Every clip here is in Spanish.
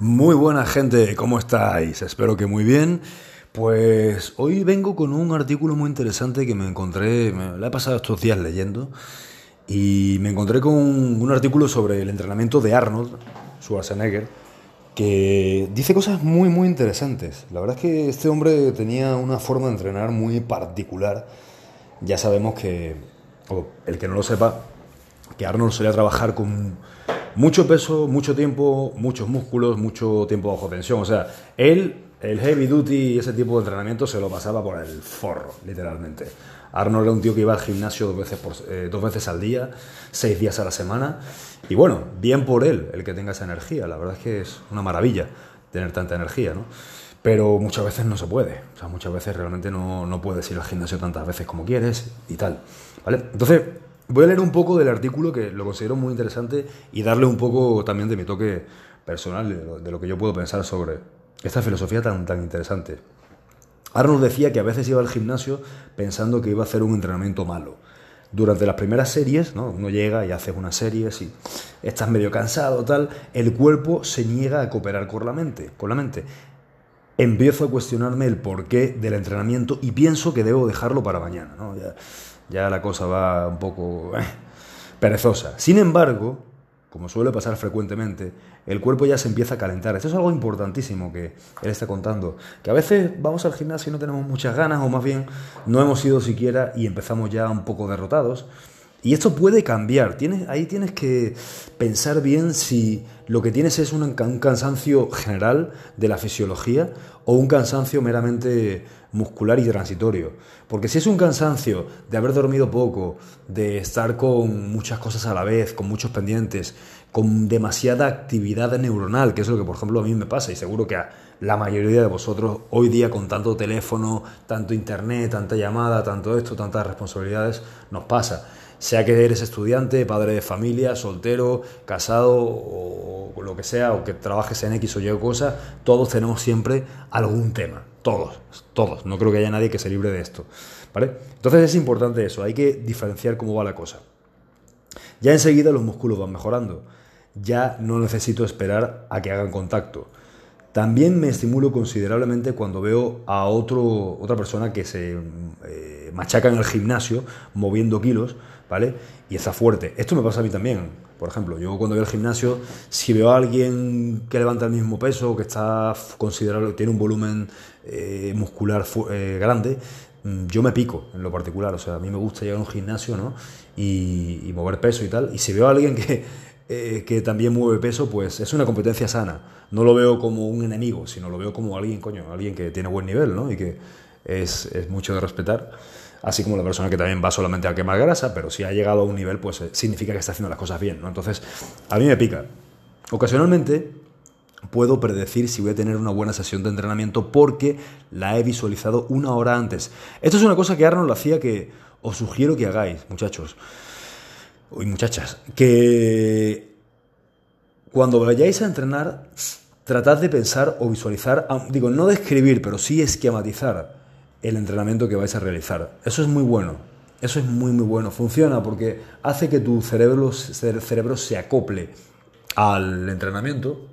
Muy buena gente, ¿cómo estáis? Espero que muy bien. Pues hoy vengo con un artículo muy interesante que me encontré, me lo he pasado estos días leyendo, y me encontré con un artículo sobre el entrenamiento de Arnold Schwarzenegger, que dice cosas muy, muy interesantes. La verdad es que este hombre tenía una forma de entrenar muy particular. Ya sabemos que, o el que no lo sepa, que Arnold solía trabajar con mucho peso, mucho tiempo, muchos músculos, mucho tiempo bajo tensión. O sea, él, el heavy duty y ese tipo de entrenamiento se lo pasaba por el forro, literalmente. Arnold era un tío que iba al gimnasio dos veces, eh, dos veces al día, seis días a la semana. Y bueno, bien por él el que tenga esa energía. La verdad es que es una maravilla tener tanta energía, ¿no? Pero muchas veces no se puede. O sea, muchas veces realmente no, no puedes ir al gimnasio tantas veces como quieres y tal. ¿Vale? Entonces, Voy a leer un poco del artículo que lo considero muy interesante y darle un poco también de mi toque personal, de lo, que yo puedo pensar sobre esta filosofía tan, tan interesante. Arnold decía que a veces iba al gimnasio pensando que iba a hacer un entrenamiento malo. Durante las primeras series, ¿no? uno llega y hace una serie, y estás medio cansado, tal, el cuerpo se niega a cooperar con la mente. Con la mente. Empiezo a cuestionarme el porqué del entrenamiento y pienso que debo dejarlo para mañana. ¿no? La cosa va un poco perezosa. Sin embargo, como suele pasar frecuentemente, el cuerpo ya se empieza a calentar. Esto es algo importantísimo que él está contando. Que a veces vamos al gimnasio y no tenemos muchas ganas, o más bien no hemos ido siquiera y empezamos ya un poco derrotados. Y esto puede cambiar. Ahí tienes que pensar bien si lo que tienes es un, un, cansancio general de la fisiología o un cansancio meramente muscular y transitorio. Porque si es un cansancio de haber dormido poco, de estar con muchas cosas a la vez, con muchos pendientes, con demasiada actividad neuronal, que es lo que por ejemplo a mí me pasa y seguro que a la mayoría de vosotros hoy día con tanto teléfono, tanto internet, tanta llamada, tanto esto, tantas responsabilidades, nos pasa sea que eres estudiante, padre de familia, soltero, casado o lo que sea, o que trabajes en X o Y cosa, todos tenemos siempre algún tema. Todos, todos. No creo que haya nadie que se libre de esto. ¿Vale? Entonces es importante eso, hay que diferenciar cómo va la cosa. Ya enseguida los músculos van mejorando. Ya no necesito esperar a que hagan contacto. También me estimulo considerablemente cuando veo a otro, otra persona que se eh, machaca en el gimnasio moviendo kilos, ¿vale? Y está fuerte. Esto me pasa a mí también. Por ejemplo, yo cuando voy al gimnasio, si veo a alguien que levanta el mismo peso, que está considerable, tiene un volumen eh, muscular eh, grande, mm, yo me pico en lo particular. O sea, a mí me gusta llegar a un gimnasio ¿no? y, mover peso y tal. Y si veo a alguien que, eh, que también mueve peso, pues es una competencia sana. No lo veo como un enemigo, sino lo veo como alguien, coño, alguien que tiene buen nivel ¿no? y que es, mucho de respetar así como la persona que también va solamente a quemar grasa, pero si ha llegado a un nivel, pues eh, significa que está haciendo las cosas bien, ¿no? Entonces, a mí me pica. Ocasionalmente puedo predecir si voy a tener una buena sesión de entrenamiento porque la he visualizado una hora antes. Esto es una cosa que Arnold hacía que os sugiero que hagáis, muchachos y muchachas, que cuando vayáis a entrenar, tratad de pensar o visualizar, digo, no de escribir, pero sí esquematizar el entrenamiento que vais a realizar. Eso es muy bueno. Eso es muy, muy bueno. Funciona porque hace que tu cerebro, cerebro se acople al entrenamiento,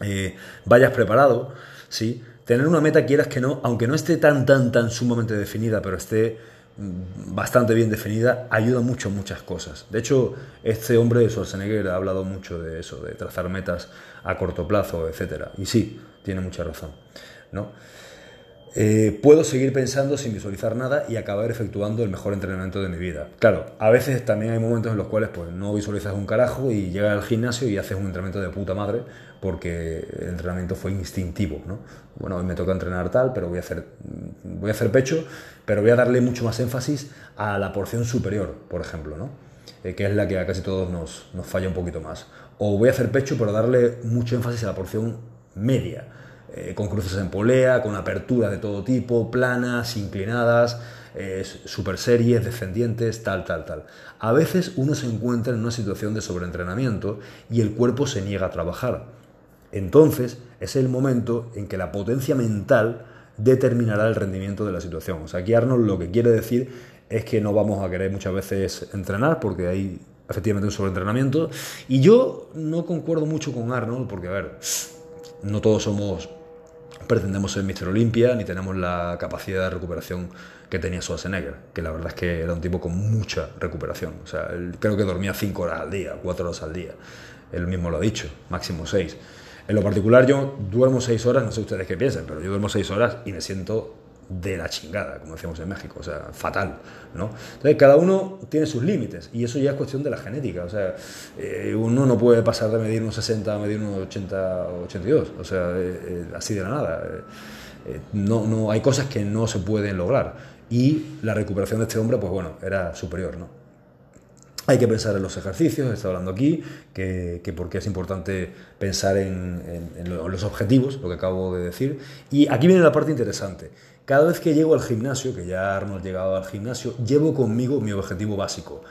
eh, vayas preparado, ¿sí? Tener una meta, quieras que no, aunque no esté tan, tan, tan sumamente definida, pero esté bastante bien definida, ayuda mucho en muchas cosas. De hecho, este hombre, Schwarzenegger, ha hablado mucho de eso, de trazar metas a corto plazo, etc. Y sí, tiene mucha razón, ¿no? Eh, puedo seguir pensando sin visualizar nada y acabar efectuando el mejor entrenamiento de mi vida. Claro, a veces también hay momentos en los cuales pues, no visualizas un carajo y llegas al gimnasio y haces un entrenamiento de puta madre porque el entrenamiento fue instintivo. ¿no? Bueno, hoy me toca entrenar tal, pero voy a, hacer, voy a hacer pecho, pero voy a darle mucho más énfasis a la porción superior, por ejemplo, ¿no? Eh, que es la que a casi todos nos, nos falla un poquito más. O voy a hacer pecho, pero darle mucho énfasis a la porción media eh, con cruces en polea, con apertura de todo tipo, planas, inclinadas, eh, super series, descendientes, tal, tal, tal. A veces uno se encuentra en una situación de sobreentrenamiento y el cuerpo se niega a trabajar. Entonces es el momento en que la potencia mental determinará el rendimiento de la situación. O sea, aquí Arnold lo que quiere decir es que no vamos a querer muchas veces entrenar porque hay efectivamente un sobreentrenamiento. Y yo no concuerdo mucho con Arnold porque, a ver, no todos somos, pretendemos ser Mr. Olympia, ni tenemos la capacidad de recuperación que tenía Schwarzenegger, que la verdad es que era un tipo con mucha recuperación. O sea, él creo que dormía 5 horas al día, 4 horas al día. Él mismo lo ha dicho, máximo 6. En lo particular yo duermo 6 horas, no sé ustedes qué piensan, pero yo duermo 6 horas y me siento de la chingada, como decimos en México, o sea, fatal, ¿no? Entonces, cada uno tiene sus límites y eso ya es cuestión de la genética, o sea, eh, uno no puede pasar de medir unos 60 a medir unos 80 o 82, o sea, eh, eh, así de la nada. no, no, hay cosas que no se pueden lograr y la recuperación de este hombre, pues bueno, era superior, ¿no? Hay que pensar en los ejercicios, estado hablando aquí, que, que porque es importante pensar en, los objetivos, lo que acabo de decir. Y aquí viene la parte interesante. Cada vez que llego al gimnasio, que ya hemos llegado al gimnasio, llevo conmigo mi objetivo básico,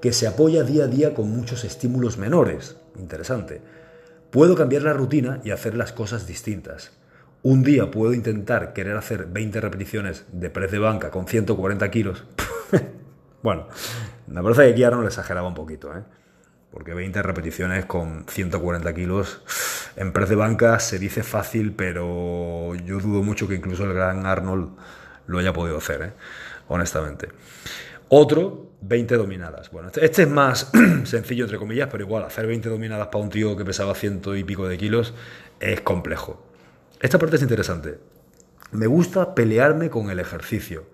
que se apoya día a día con muchos estímulos menores. Interesante. Puedo cambiar la rutina y hacer las cosas distintas. Un día puedo intentar querer hacer 20 repeticiones de press de banca con 140 kilos. bueno, me parece que no le exageraba un poquito, ¿eh? porque 20 repeticiones con 140 kilos en press de banca se dice fácil, pero yo dudo mucho que incluso el gran Arnold lo haya podido hacer, ¿eh? honestamente. Otro, 20 dominadas. Bueno, este, este, es más sencillo, entre comillas, pero igual, hacer 20 dominadas para un tío que pesaba ciento y pico de kilos es complejo. Esta parte es interesante. Me gusta pelearme con el ejercicio.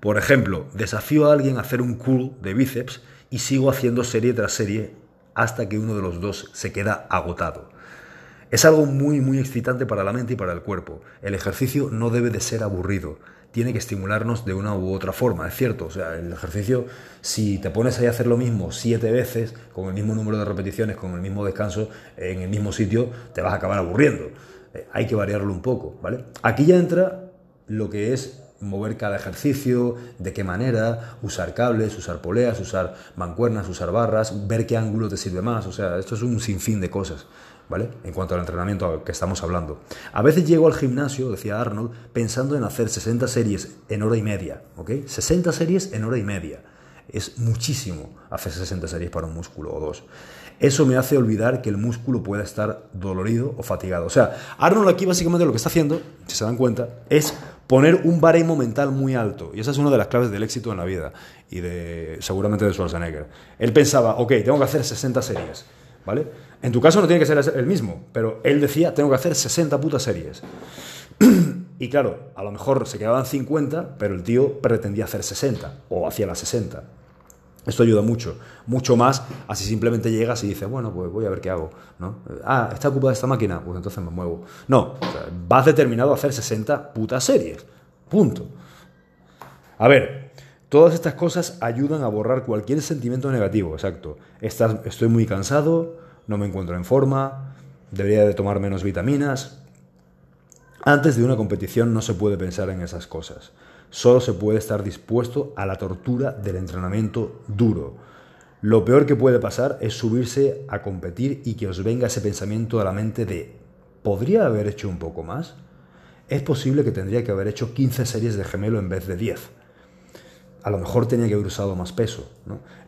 Por ejemplo, desafío a alguien a hacer un curl de bíceps y sigo haciendo serie tras serie hasta que uno de los dos se queda agotado. Es algo muy, muy excitante para la mente y para el cuerpo. El ejercicio no debe de ser aburrido, tiene que estimularnos de una u otra forma, es cierto. O sea, el ejercicio, si te pones ahí a hacer lo mismo siete veces, con el mismo número de repeticiones, con el mismo descanso, en el mismo sitio, te vas a acabar aburriendo. Eh, hay que variarlo un poco, ¿vale? Aquí ya entra lo que es mover cada ejercicio, de qué manera, usar cables, usar poleas, usar mancuernas, usar barras, ver qué ángulo te sirve más. O sea, esto es un sinfín de cosas. ¿Vale? En cuanto al entrenamiento que estamos hablando. A veces llego al gimnasio, decía Arnold, pensando en hacer 60 series en hora y media, ¿ok? 60 series en hora y media. Es muchísimo hacer 60 series para un músculo o dos. Eso me hace olvidar que el músculo pueda estar dolorido o fatigado. O sea, Arnold aquí básicamente lo que está haciendo, si se dan cuenta, es poner un baremo mental muy alto. Y esa es una de las claves del éxito en la vida y de seguramente de Schwarzenegger. Él pensaba, ok, tengo que hacer 60 series, ¿vale? En tu caso no tiene que ser el mismo, pero él decía, tengo que hacer 60 putas series. y claro, a lo mejor se quedaban 50, pero el tío pretendía hacer 60 o hacía las 60. Esto ayuda mucho, mucho más así simplemente llegas y dices, bueno, pues voy a ver qué hago. ¿no? Ah, está ocupada esta máquina, pues entonces me muevo. No, vas determinado a hacer 60 putas series. Punto. A ver, todas estas cosas ayudan a borrar cualquier sentimiento negativo, exacto. Estoy muy cansado, no me encuentro en forma, debería de tomar menos vitaminas. Antes de una competición no se puede pensar en esas cosas. Solo se puede estar dispuesto a la tortura del entrenamiento duro. Lo peor que puede pasar es subirse a competir y que os venga ese pensamiento a la mente de ¿podría haber hecho un poco más? Es posible que tendría que haber hecho 15 series de gemelo en vez de 10. A lo mejor tenía que haber usado más peso.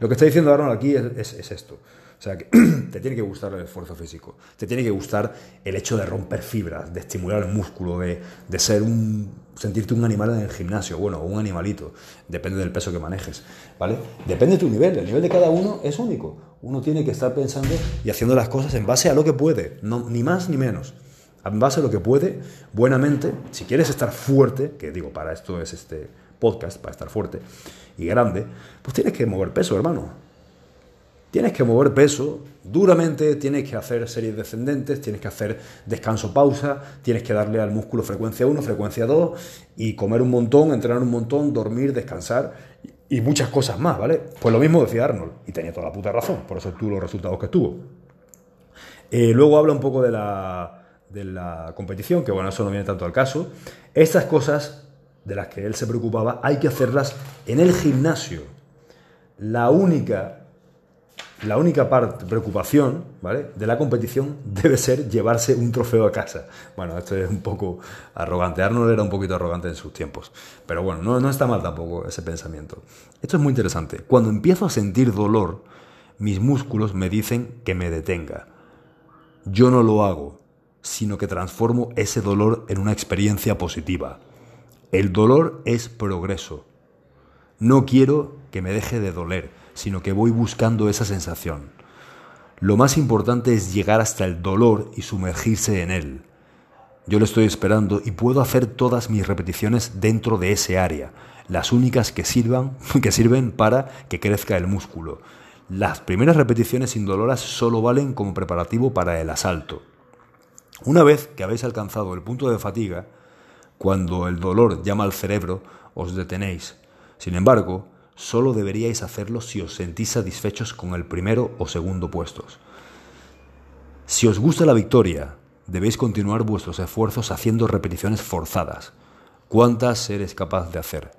Lo que está diciendo Arnold aquí es esto. O sea, que te tiene que gustar el esfuerzo físico, te tiene que gustar el hecho de romper fibras, de estimular el músculo, de, ser un, sentirte un animal en el gimnasio, bueno, un animalito, depende del peso que manejes, ¿vale? Depende de tu nivel, el nivel de cada uno es único. Uno tiene que estar pensando y haciendo las cosas en base a lo que puede, no, ni más ni menos. En base a lo que puede, buenamente, si quieres estar fuerte, que digo, para esto es este podcast, para estar fuerte y grande, pues tienes que mover peso, hermano Tienes que mover peso duramente, tienes que hacer series descendentes, tienes que hacer descanso-pausa, tienes que darle al músculo frecuencia 1, frecuencia 2 y comer un montón, entrenar un montón, dormir, descansar y muchas cosas más, ¿vale? Pues lo mismo decía Arnold y tenía toda la puta razón, por eso tuvo los resultados que tuvo. Eh, luego habla un poco de la, de la competición, que bueno, eso no viene tanto al caso. Estas cosas de las que él se preocupaba hay que hacerlas en el gimnasio. La única la única preocupación de la competición debe ser llevarse un trofeo a casa. Bueno, esto es un poco arrogante. Arnold era un poquito arrogante en sus tiempos. Pero bueno, no, no está mal tampoco ese pensamiento. Esto es muy interesante. Cuando empiezo a sentir dolor, mis músculos me dicen que me detenga. Yo no lo hago. sino que transformo ese dolor en una experiencia positiva. El dolor es progreso. No quiero que me deje de doler, sino que voy buscando esa sensación. Lo más importante es llegar hasta el dolor y sumergirse en él. Yo lo estoy esperando y puedo hacer todas mis repeticiones dentro de ese área, las únicas que sirvan, que sirven para que crezca el músculo. Las primeras repeticiones indoloras solo valen como preparativo para el asalto. Una vez que habéis alcanzado el punto de fatiga, cuando el dolor llama al cerebro, os detenéis. Sin embargo, solo deberíais hacerlo si os sentís satisfechos con el primero o segundo puestos. Si os gusta la victoria, debéis continuar vuestros esfuerzos haciendo repeticiones forzadas. ¿Cuántas eres capaz de hacer?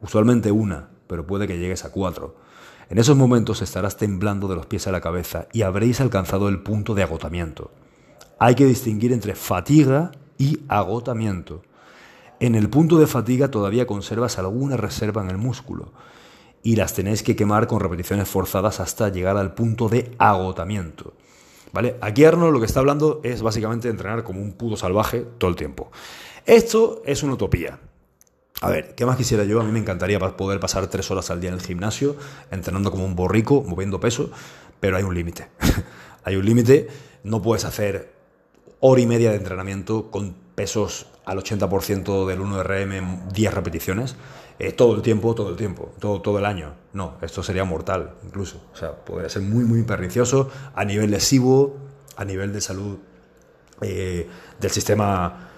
Usualmente una, pero puede que llegues a cuatro. En esos momentos estarás temblando de los pies a la cabeza y habréis alcanzado el punto de agotamiento. Hay que distinguir entre fatiga y agotamiento. En el punto de fatiga todavía conservas alguna reserva en el músculo y las tenéis que quemar con repeticiones forzadas hasta llegar al punto de agotamiento. ¿Vale? Aquí Arnold lo que está hablando es básicamente entrenar como un puto salvaje todo el tiempo. Esto es una utopía. A ver, ¿qué más quisiera yo? A mí me encantaría poder pasar tres horas al día en el gimnasio, entrenando como un borrico, moviendo peso, pero hay un límite. hay un límite, no puedes hacer hora y media de entrenamiento con pesos al 80% del 1RM en 10 repeticiones, todo el tiempo, todo el tiempo, todo, todo el año. No, esto sería mortal incluso. O sea, podría ser muy, muy pernicioso a nivel lesivo, a nivel de salud eh, del sistema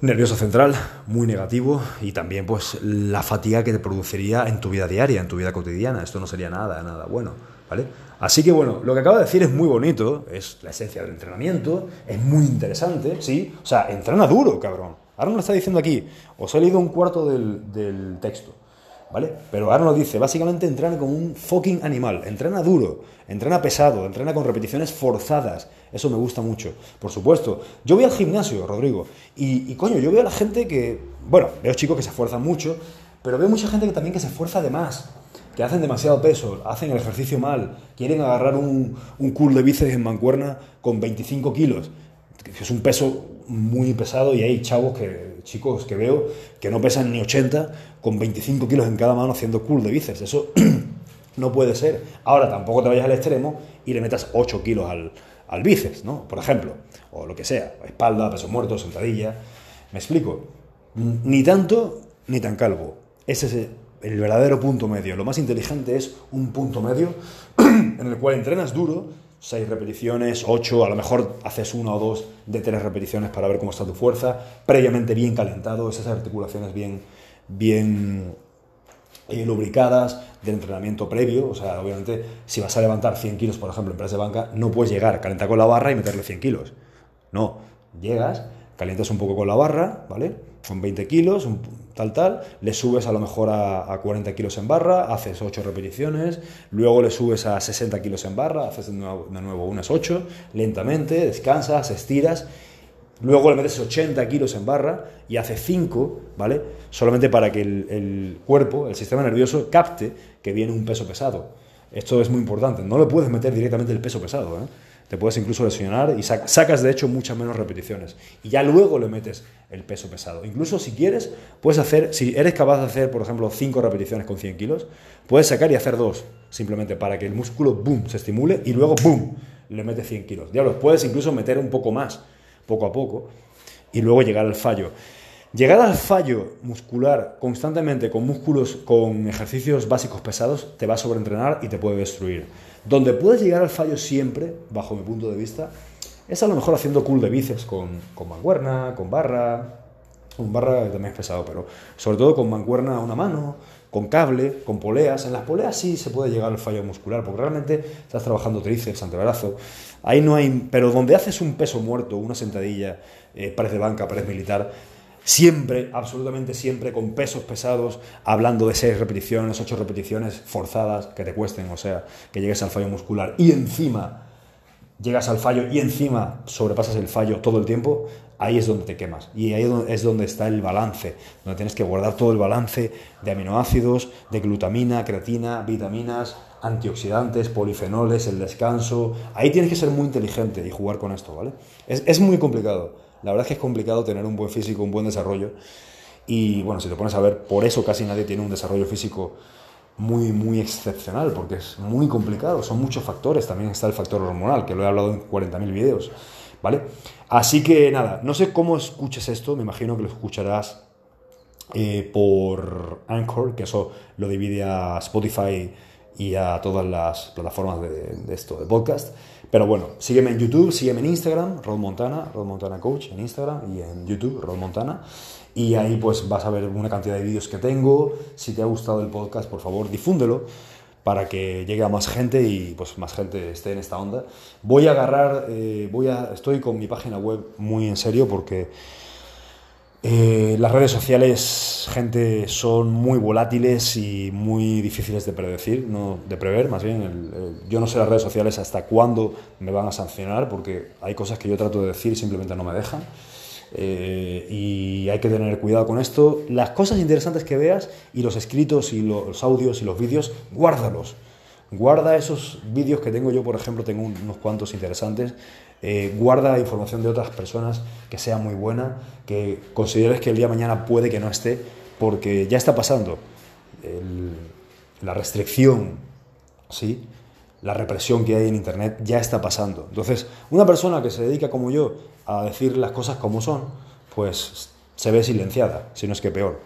nervioso central, muy negativo, y también pues la fatiga que te produciría en tu vida diaria, en tu vida cotidiana. Esto no sería nada, nada bueno. ¿Vale? Así que bueno, lo que acabo de decir es muy bonito, es la esencia del entrenamiento, es muy interesante, ¿sí? O sea, entrena duro, cabrón. Arnold está diciendo aquí, os he leído un cuarto del, texto, ¿vale? Pero Arnold dice, básicamente entrena como un fucking animal, entrena duro, entrena pesado, entrena con repeticiones forzadas, eso me gusta mucho. Por supuesto, yo voy al gimnasio, Rodrigo, y, coño, yo veo a la gente que, bueno, veo chicos que se esfuerzan mucho, pero veo mucha gente que también que se esfuerza de más que hacen demasiado peso, hacen el ejercicio mal, quieren agarrar un, un curl de bíceps en mancuerna con 25 kilos, es un peso muy pesado y hay chavos que, chicos que veo que no pesan ni 80 con 25 kilos en cada mano haciendo curl de bíceps. Eso no puede ser. Ahora tampoco te vayas al extremo y le metas 8 kilos al, al bíceps, ¿no? Por ejemplo, o lo que sea, espalda, peso muerto, sentadilla. ¿Me explico? Ni tanto ni tan calvo. Ese es el verdadero punto medio. Lo más inteligente es un punto medio en el cual entrenas duro, 6 repeticiones, 8, a lo mejor haces una o dos de tres repeticiones para ver cómo está tu fuerza, previamente bien calentado, esas articulaciones bien, bien eh, lubricadas del entrenamiento previo, o sea, obviamente si vas a levantar 100 kilos, por ejemplo, en press de banca, no puedes llegar, calentar con la barra y meterle 100 kilos. No, llegas, calientas un poco con la barra, ¿vale? Con 20 kilos, un, tal, tal, le subes a lo mejor a, 40 kilos en barra, haces 8 repeticiones, luego le subes a 60 kilos en barra, haces de nuevo, unas 8, lentamente, descansas, estiras, luego le metes 80 kilos en barra y haces 5, ¿vale? Solamente para que el, el cuerpo, el sistema nervioso, capte que viene un peso pesado. Esto es muy importante, no le puedes meter directamente el peso pesado, ¿eh? Te puedes incluso lesionar y sacas de hecho muchas menos repeticiones. Y ya luego le metes el peso pesado. Incluso si quieres, puedes hacer, si eres capaz de hacer, por ejemplo, 5 repeticiones con 100 kilos, puedes sacar y hacer dos, simplemente para que el músculo, boom, se estimule y luego, boom, le metes 100 kilos. Diablos, puedes incluso meter un poco más, poco a poco, y luego llegar al fallo. Llegar al fallo muscular constantemente con músculos, con ejercicios básicos pesados, te va a sobreentrenar y te puede destruir. Donde puedes llegar al fallo siempre, bajo mi punto de vista, es a lo mejor haciendo cool de bíceps con, con mancuerna, con barra, con barra también es pesado, pero sobre todo con mancuerna a una mano, con cable, con poleas. En las poleas sí se puede llegar al fallo muscular, porque realmente estás trabajando tríceps, antebrazo. Ahí no hay. Pero donde haces un peso muerto, una sentadilla, eh, de banca, pared militar, siempre, absolutamente siempre, con pesos pesados, hablando de seis repeticiones, ocho repeticiones forzadas que te cuesten, o sea, que llegues al fallo muscular y encima llegas al fallo y encima sobrepasas el fallo todo el tiempo, ahí es donde te quemas. Y ahí es donde está el balance, donde tienes que guardar todo el balance de aminoácidos, de glutamina, creatina, vitaminas, antioxidantes, polifenoles, el descanso. Ahí tienes que ser muy inteligente y jugar con esto, ¿vale? Es, es muy complicado. La verdad es que es complicado tener un buen físico, un buen desarrollo. Y bueno, si te pones a ver, por eso casi nadie tiene un desarrollo físico muy, muy excepcional, porque es muy complicado, son muchos factores, también está el factor hormonal, que lo he hablado en 40.000 vídeos, ¿vale? Así que nada, no sé cómo escuches esto, me imagino que lo escucharás eh, por Anchor, que eso lo divide a Spotify y a todas las plataformas de, esto, de podcast. Pero bueno, sígueme en YouTube, sígueme en Instagram, Rod Montana, Rod Montana Coach en Instagram y en YouTube, Rod Montana. Y ahí pues vas a ver una cantidad de vídeos que tengo. Si te ha gustado el podcast, por favor, difúndelo para que llegue a más gente y pues más gente esté en esta onda. Voy a agarrar, eh, voy a, estoy con mi página web muy en serio porque eh, las redes sociales, gente, son muy volátiles y muy difíciles de predecir, no de prever, más bien. yo no sé las redes sociales hasta cuándo me van a sancionar, porque hay cosas que yo trato de decir y simplemente no me dejan. Eh, y hay que tener cuidado con esto. Las cosas interesantes que veas y los escritos y los audios y los vídeos, guárdalos. Guarda esos vídeos que tengo yo, por ejemplo, tengo unos cuantos interesantes. Eh, guarda información de otras personas que sea muy buena, que consideres que el día de mañana puede que no esté, porque ya está pasando. la restricción, ¿sí? la represión que hay en Internet ya está pasando. Entonces, una persona que se dedica como yo a decir las cosas como son, pues se ve silenciada, si no es que peor.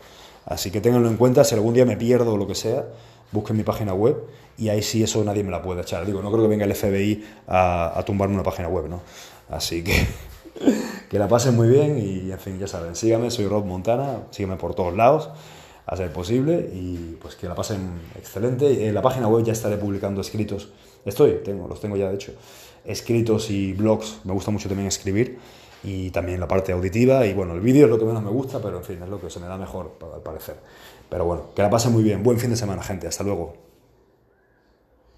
Así que ténganlo en cuenta, si algún día me pierdo o lo que sea, busquen mi página web y ahí sí eso nadie me la puede echar. Digo, no creo que venga el FBI a, tumbarme una página web, ¿no? Así que que la pasen muy bien y en fin, ya saben, síganme, soy Rob Montana, síganme por todos lados a ser posible y pues que la pasen excelente. En la página web ya estaré publicando escritos, estoy, tengo, los tengo ya de hecho, escritos y blogs, me gusta mucho también escribir y también la parte auditiva y bueno, el vídeo es lo que menos me gusta, pero en fin, es lo que se me da mejor al parecer. Pero bueno, que la pasen muy bien, buen fin de semana gente, hasta luego.